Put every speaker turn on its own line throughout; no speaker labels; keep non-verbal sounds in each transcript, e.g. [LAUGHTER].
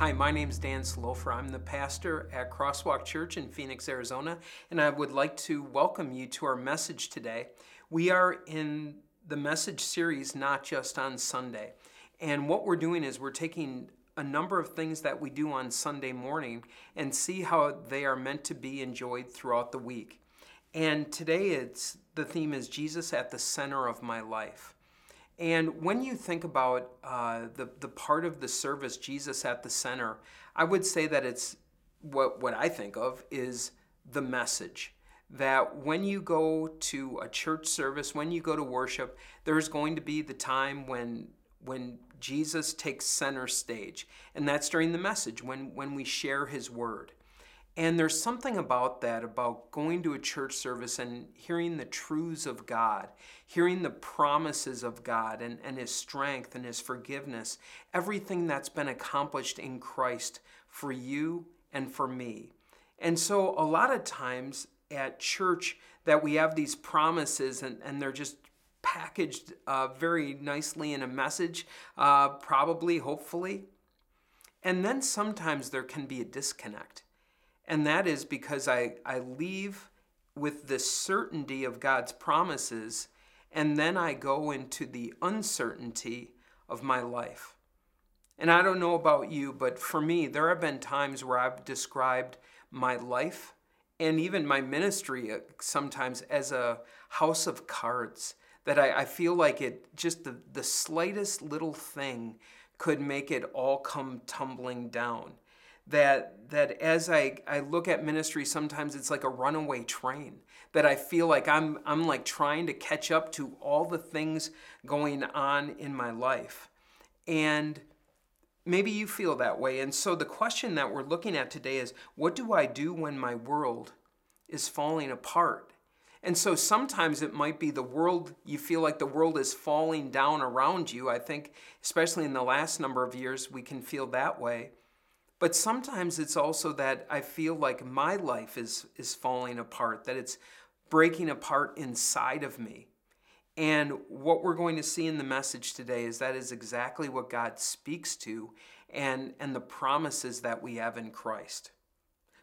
Hi, my name is Dan Solofra. I'm the pastor at Crosswalk Church in Phoenix, Arizona, and I would like to welcome you to our message today. We are in the message series, Not Just on Sunday. And what we're doing is we're taking a number of things that we do on Sunday morning and see how they are meant to be enjoyed throughout the week. And today it's the theme is Jesus at the center of my life. And when you think about uh, the, the part of the service, Jesus at the center, I would say that it's what, what I think of is the message. That when you go to a church service, when you go to worship, there's going to be the time when, when Jesus takes center stage. And that's during the message, when, when we share his word. And there's something about that, about going to a church service and hearing the truths of God, hearing the promises of God and, and His strength and His forgiveness, everything that's been accomplished in Christ for you and for me. And so, a lot of times at church, that we have these promises and, and they're just packaged uh, very nicely in a message, uh, probably, hopefully. And then sometimes there can be a disconnect and that is because I, I leave with the certainty of God's promises, and then I go into the uncertainty of my life. And I don't know about you, but for me, there have been times where I've described my life and even my ministry uh, sometimes as a house of cards. That I, I feel like it just the, the slightest little thing could make it all come tumbling down that that as I, I look at ministry sometimes it's like a runaway train that i feel like i'm i'm like trying to catch up to all the things going on in my life and maybe you feel that way and so the question that we're looking at today is what do i do when my world is falling apart and so sometimes it might be the world, you feel like the world is falling down around you. I think, especially in the last number of years, we can feel that way. But sometimes it's also that I feel like my life is, is falling apart, that it's breaking apart inside of me. And what we're going to see in the message today is that is exactly what God speaks to and, and the promises that we have in Christ.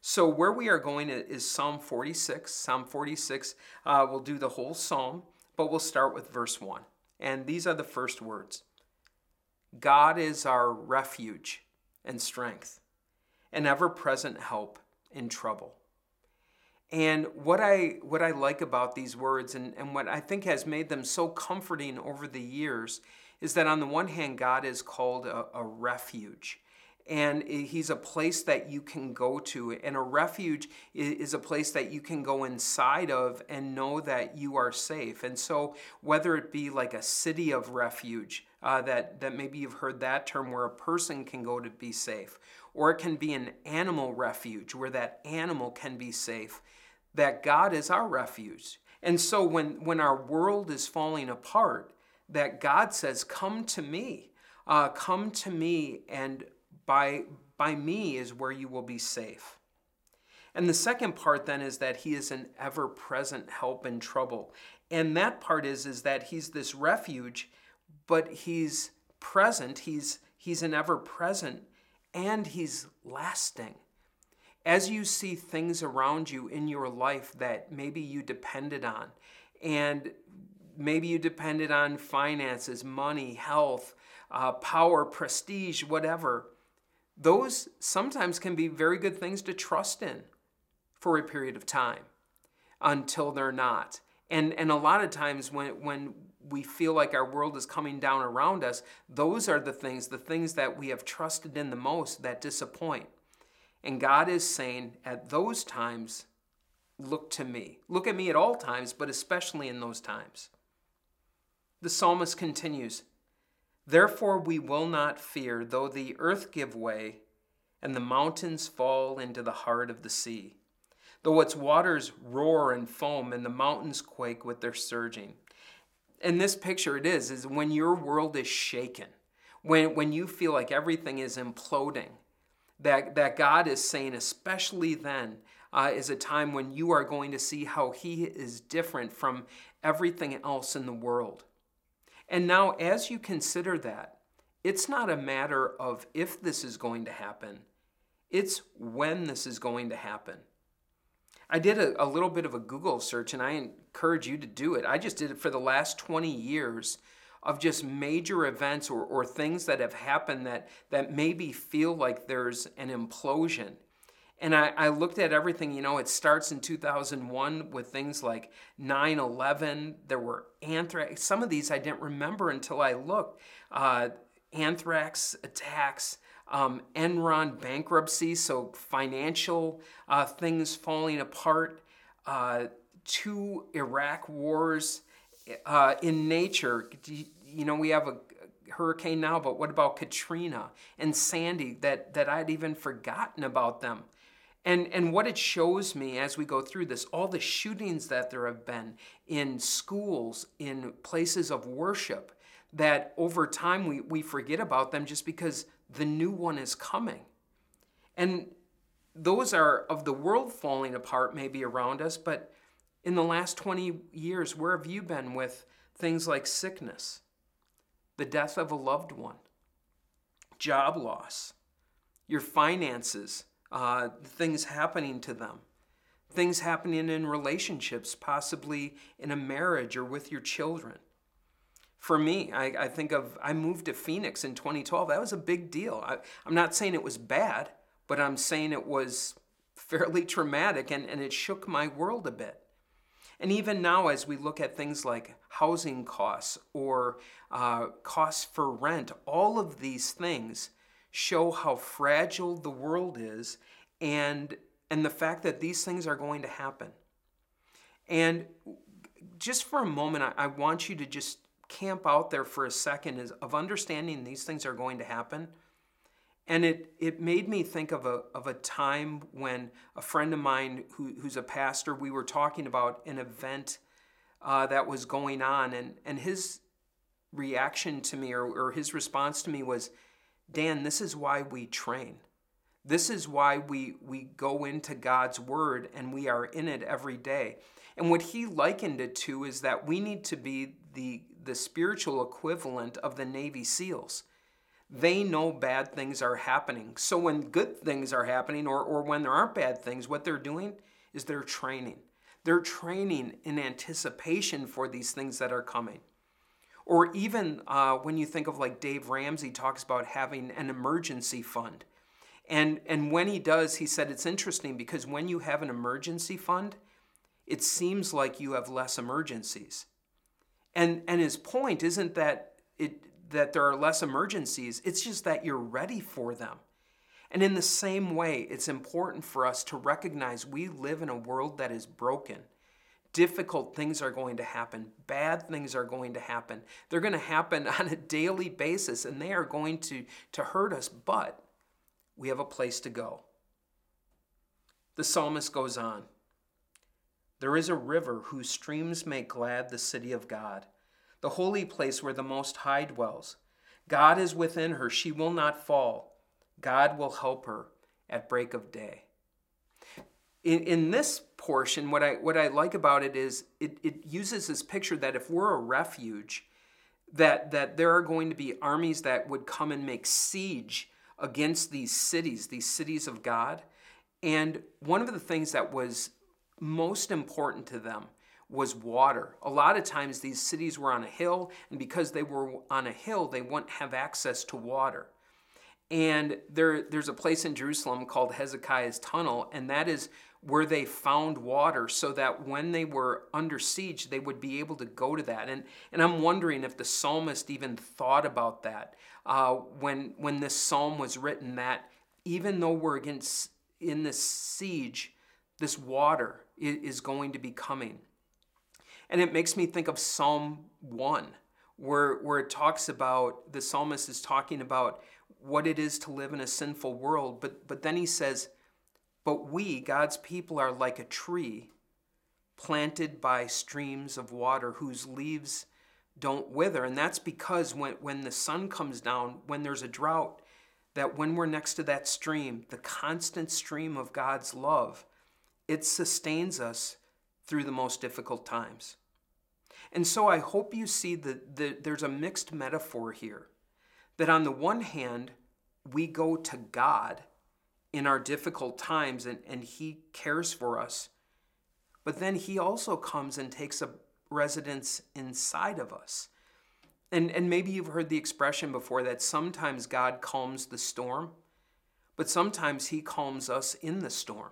So, where we are going is Psalm 46. Psalm 46, uh, we'll do the whole psalm, but we'll start with verse 1. And these are the first words God is our refuge and strength an ever present help in trouble. And what I, what I like about these words and, and what I think has made them so comforting over the years is that on the one hand, God is called a, a refuge. And he's a place that you can go to. And a refuge is a place that you can go inside of and know that you are safe. And so whether it be like a city of refuge uh, that, that maybe you've heard that term where a person can go to be safe or it can be an animal refuge where that animal can be safe, that God is our refuge. And so when, when our world is falling apart, that God says, Come to me, uh, come to me, and by, by me is where you will be safe. And the second part then is that he is an ever present help in trouble. And that part is, is that he's this refuge, but he's present, he's, he's an ever present and He's lasting. As you see things around you in your life that maybe you depended on, and maybe you depended on finances, money, health, uh, power, prestige, whatever, those sometimes can be very good things to trust in for a period of time until they're not. And, and a lot of times when, when we feel like our world is coming down around us, those are the things, the things that we have trusted in the most that disappoint. And God is saying at those times, look to me. Look at me at all times, but especially in those times. The psalmist continues Therefore we will not fear, though the earth give way and the mountains fall into the heart of the sea, though its waters roar and foam and the mountains quake with their surging in this picture it is is when your world is shaken when when you feel like everything is imploding that that god is saying especially then uh, is a time when you are going to see how he is different from everything else in the world and now as you consider that it's not a matter of if this is going to happen, it's when this is going to happen. I did a, a, little bit of a Google search and I encourage you to do it. I just did it for the last 20 years of just major events or, or things that have happened that, that maybe feel like there's an implosion. And I, I looked at everything, you know, it starts in 2001 with things like 9 11. There were anthrax. Some of these I didn't remember until I looked. Uh, anthrax attacks, um, Enron bankruptcy, so financial uh, things falling apart, uh, two Iraq wars. Uh, in nature, you know, we have a hurricane now, but what about Katrina and Sandy that, that I'd even forgotten about them? And, and what it shows me as we go through this, all the shootings that there have been in schools, in places of worship, that over time we, we forget about them just because the new one is coming. And those are of the world falling apart, maybe around us, but in the last 20 years, where have you been with things like sickness, the death of a loved one, job loss, your finances, uh, things happening to them, things happening in relationships, possibly in a marriage or with your children? For me, I, I, think of, I moved to Phoenix in 2012. That was a big deal. I, am not saying it was bad, but I'm saying it was fairly traumatic and, and it shook my world a bit. And even now, as we look at things like housing costs or uh, costs for rent, all of these things show how fragile the world is and, and the fact that these things are going to happen. And just for a moment, I, I want you to just camp out there for a second is of understanding these things are going to happen. And it, it made me think of a, of a time when a friend of mine who, who's a pastor, we were talking about an event uh, that was going on. And, and his reaction to me or, or his response to me was, Dan, this is why we train. This is why we, we go into God's word and we are in it every day. And what he likened it to is that we need to be the, the spiritual equivalent of the Navy SEALs. They know bad things are happening. So when good things are happening or, or when there aren't bad things, what they're doing is they're training. They're training in anticipation for these things that are coming. Or even uh, when you think of like Dave Ramsey talks about having an emergency fund. And, and when he does, he said it's interesting because when you have an emergency fund, it seems like you have less emergencies. And, and his point isn't that, it, that there are less emergencies, it's just that you're ready for them. And in the same way, it's important for us to recognize we live in a world that is broken. Difficult things are going to happen. Bad things are going to happen. They're going to happen [LAUGHS] on a daily basis and they are going to, to hurt us, but we have a place to go. The psalmist goes on there is a river whose streams make glad the city of God, the holy place where the Most High dwells. God is within her, she will not fall. God will help her at break of day. In, in this portion, what I, what I like about it is it, it uses this picture that if we're a refuge, that, that there are going to be armies that would come and make siege against these cities, these cities of God. And one of the things that was most important to them was water. A lot of times these cities were on a hill, and because they were on a hill, they wouldn't have access to water. And there, there's a place in Jerusalem called Hezekiah's Tunnel, and that is where they found water so that when they were under siege, they would be able to go to that. And, and I'm wondering if the psalmist even thought about that uh, when, when this psalm was written, that even though we're against in this siege, this water is going to be coming. And it makes me think of Psalm 1, where, where it talks about the psalmist is talking about what it is to live in a sinful world. But, but then he says, But we, God's people, are like a tree planted by streams of water whose leaves don't wither. And that's because when, when the sun comes down, when there's a drought, that when we're next to that stream, the constant stream of God's love, it sustains us through the most difficult times. And so I hope you see that the, there's a mixed metaphor here. That on the one hand, we go to God in our difficult times and, and He cares for us. But then He also comes and takes a residence inside of us. And, and maybe you've heard the expression before that sometimes God calms the storm, but sometimes He calms us in the storm.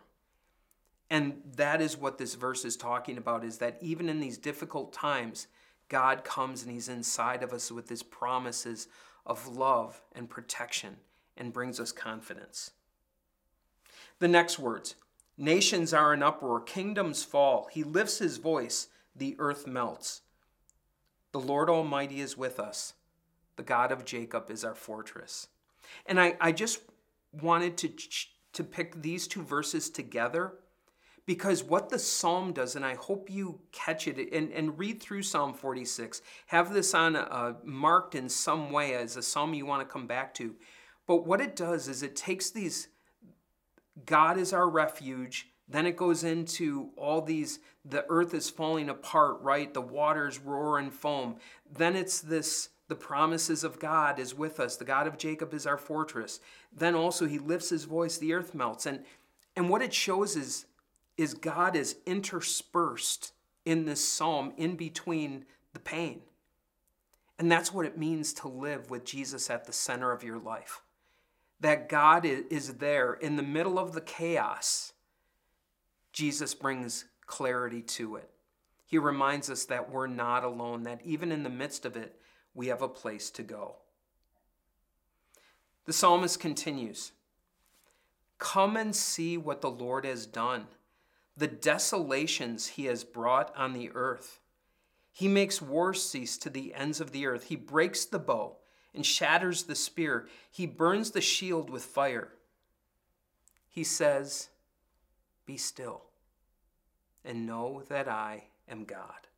And that is what this verse is talking about is that even in these difficult times, God comes and He's inside of us with His promises of love and protection and brings us confidence. The next words Nations are in uproar, kingdoms fall. He lifts his voice, the earth melts. The Lord Almighty is with us. The God of Jacob is our fortress. And I, I just wanted to, to pick these two verses together because what the psalm does, and I hope you catch it and, and read through Psalm 46, have this on a, marked in some way as a psalm you want to come back to. But what it does is it takes these, God is our refuge. Then it goes into all these, the earth is falling apart, right? The waters roar and foam. Then it's this, the promises of God is with us. The God of Jacob is our fortress. Then also he lifts his voice, the earth melts. And, and what it shows is is God is interspersed in this psalm in between the pain. And that's what it means to live with Jesus at the center of your life. That God is there in the middle of the chaos. Jesus brings clarity to it. He reminds us that we're not alone, that even in the midst of it, we have a place to go. The psalmist continues Come and see what the Lord has done the desolations he has brought on the earth. He makes war cease to the ends of the earth. He breaks the bow and shatters the spear. He burns the shield with fire. He says, Be still and know that I am God.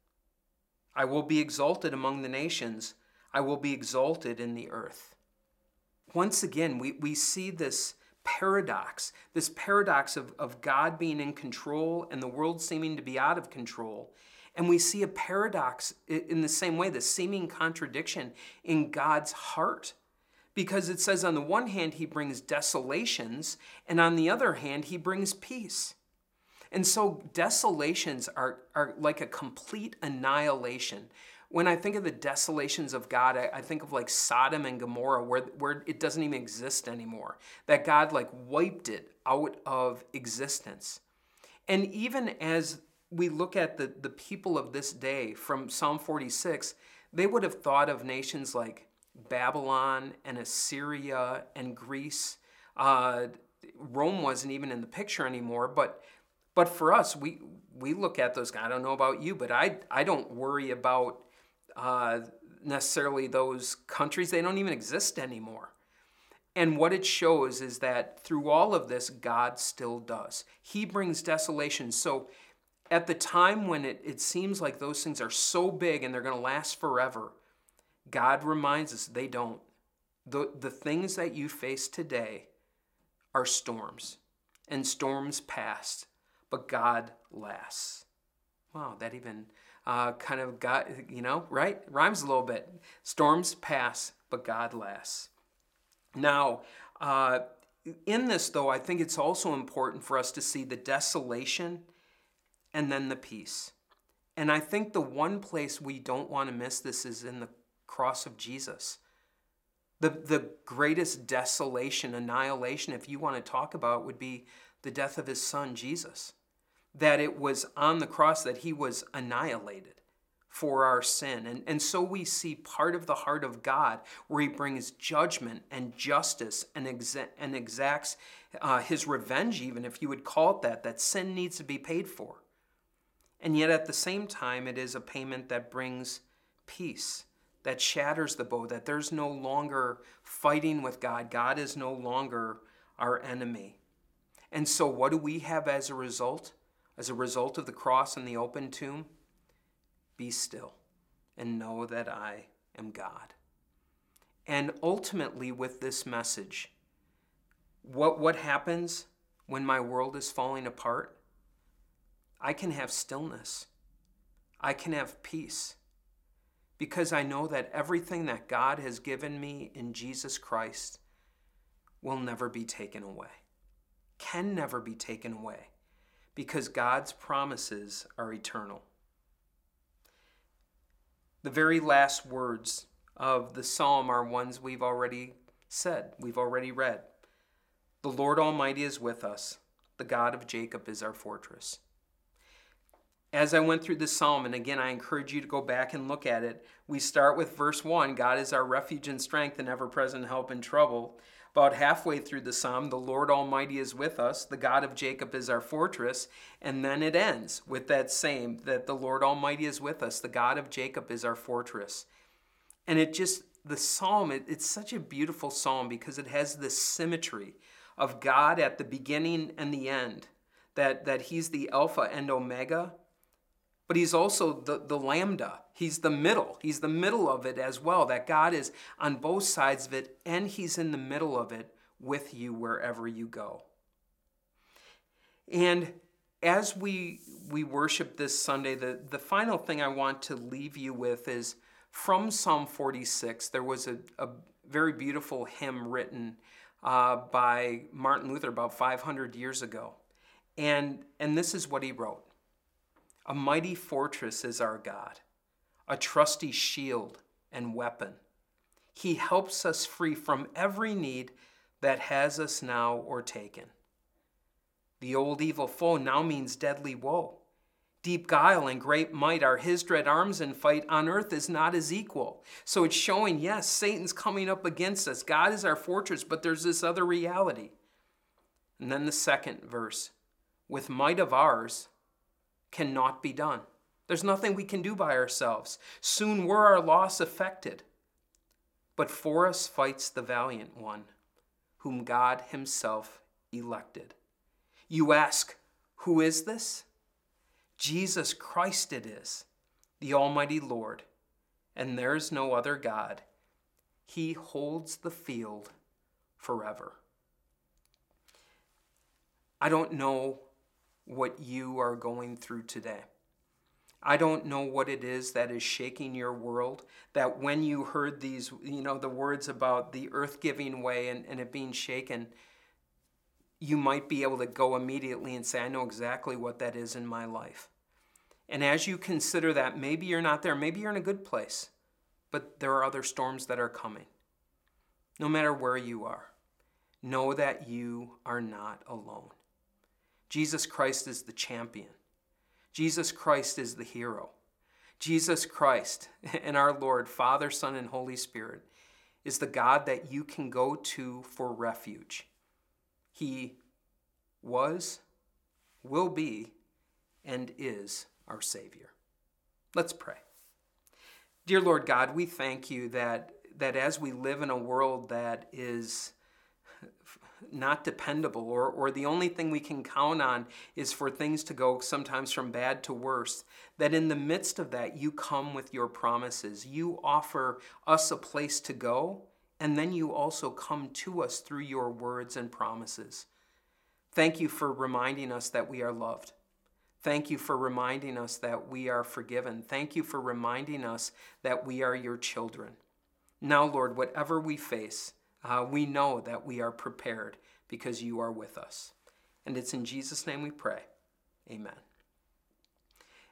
I will be exalted among the nations, I will be exalted in the earth. Once again, we, we see this paradox, this paradox of, of God being in control and the world seeming to be out of control. And we see a paradox in the same way, the seeming contradiction in God's heart. Because it says, on the one hand, he brings desolations, and on the other hand, he brings peace. And so, desolations are, are like a complete annihilation when I think of the desolations of God, I, I, think of like Sodom and Gomorrah, where, where it doesn't even exist anymore. That God like wiped it out of existence. And even as we look at the, the people of this day from Psalm 46, they would have thought of nations like Babylon and Assyria and Greece. Uh, Rome wasn't even in the picture anymore, but but for us, we we look at those. I don't know about you, but I I don't worry about uh, necessarily those countries. They don't even exist anymore. And what it shows is that through all of this, God still does. He brings desolation. So at the time when it, it seems like those things are so big and they're going to last forever, God reminds us they don't. The, the things that you face today are storms, and storms pass, but God lasts. Wow, that even uh, kind of got, you know, right? Rhymes a little bit. Storms pass, but God lasts. Now, uh, in this, though, I think it's also important for us to see the desolation and then the peace. And I think the one place we don't want to miss this is in the cross of Jesus. The, the greatest desolation, annihilation, if you want to talk about, would be the death of his son, Jesus that it was on the cross that he was annihilated for our sin. And, and so we see part of the heart of God where he brings judgment and justice and, exa- and exacts uh, his revenge, even if you would call it that, that sin needs to be paid for. And yet at the same time, it is a payment that brings peace, that shatters the bow, that there's no longer fighting with God. God is no longer our enemy. And so, what do we have as a result? As a result of the cross and the open tomb, be still and know that I am God. And ultimately, with this message, what, what happens when my world is falling apart? I can have stillness. I can have peace because I know that everything that God has given me in Jesus Christ will never be taken away, can never be taken away, because God's promises are eternal. The very last words of the psalm are ones we've already said, we've already read. The Lord Almighty is with us, the God of Jacob is our fortress. As I went through the psalm, and again, I encourage you to go back and look at it, we start with verse 1 God is our refuge and strength and ever present help in trouble. About halfway through the psalm, the Lord Almighty is with us, the God of Jacob is our fortress, and then it ends with that same that the Lord Almighty is with us, the God of Jacob is our fortress. And it just, the psalm, it, it's such a beautiful psalm because it has this symmetry of God at the beginning and the end, that, that He's the Alpha and Omega, but He's also the, the Lambda. He's the middle. He's the middle of it as well, that God is on both sides of it and He's in the middle of it with you wherever you go. And as we we worship this Sunday, the, the final thing I want to leave you with is from Psalm 46. There was a, a very beautiful hymn written uh, by Martin Luther about 500 years ago. And, and this is what he wrote A mighty fortress is our God, a trusty shield and weapon. He helps us free from every need that has us now or taken. The old evil foe now means deadly woe. Deep guile and great might are his dread arms in fight on earth is not his equal. So it's showing, yes, Satan's coming up against us. God is our fortress, but there's this other reality. And then the second verse with might of ours cannot be done. There's nothing we can do by ourselves. Soon were our loss affected. But for us fights the valiant one, whom God himself elected. You ask, who is this? Jesus Christ it is, the Almighty Lord, and there's no other God. He holds the field forever. I don't know what you are going through today. I don't know what it is that is shaking your world. That when you heard these, you know, the words about the earth giving way and, and it being shaken, you might be able to go immediately and say, I know exactly what that is in my life. And as you consider that, maybe you're not there, maybe you're in a good place, but there are other storms that are coming. No matter where you are, know that you are not alone. Jesus Christ is the champion, Jesus Christ is the hero. Jesus Christ [LAUGHS] and our Lord, Father, Son, and Holy Spirit, is the God that you can go to for refuge. He was, will be, and is our Savior. Let's pray. Dear Lord God, we thank you that, that as we live in a world that is not dependable, or, or the only thing we can count on is for things to go sometimes from bad to worse, that in the midst of that, you come with your promises. You offer us a place to go and then you also come to us through your words and promises. Thank you for reminding us that we are loved. Thank you for reminding us that we are forgiven. Thank you for reminding us that we are your children. Now, Lord, whatever we face, uh, we know that we are prepared because you are with us. And it's in Jesus' name we pray. Amen.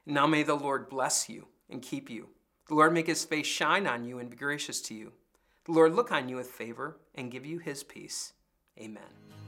Now may the Lord bless you and keep you. The Lord make his face shine on you and be gracious to you. The Lord look on you with favor and give you his peace. Amen.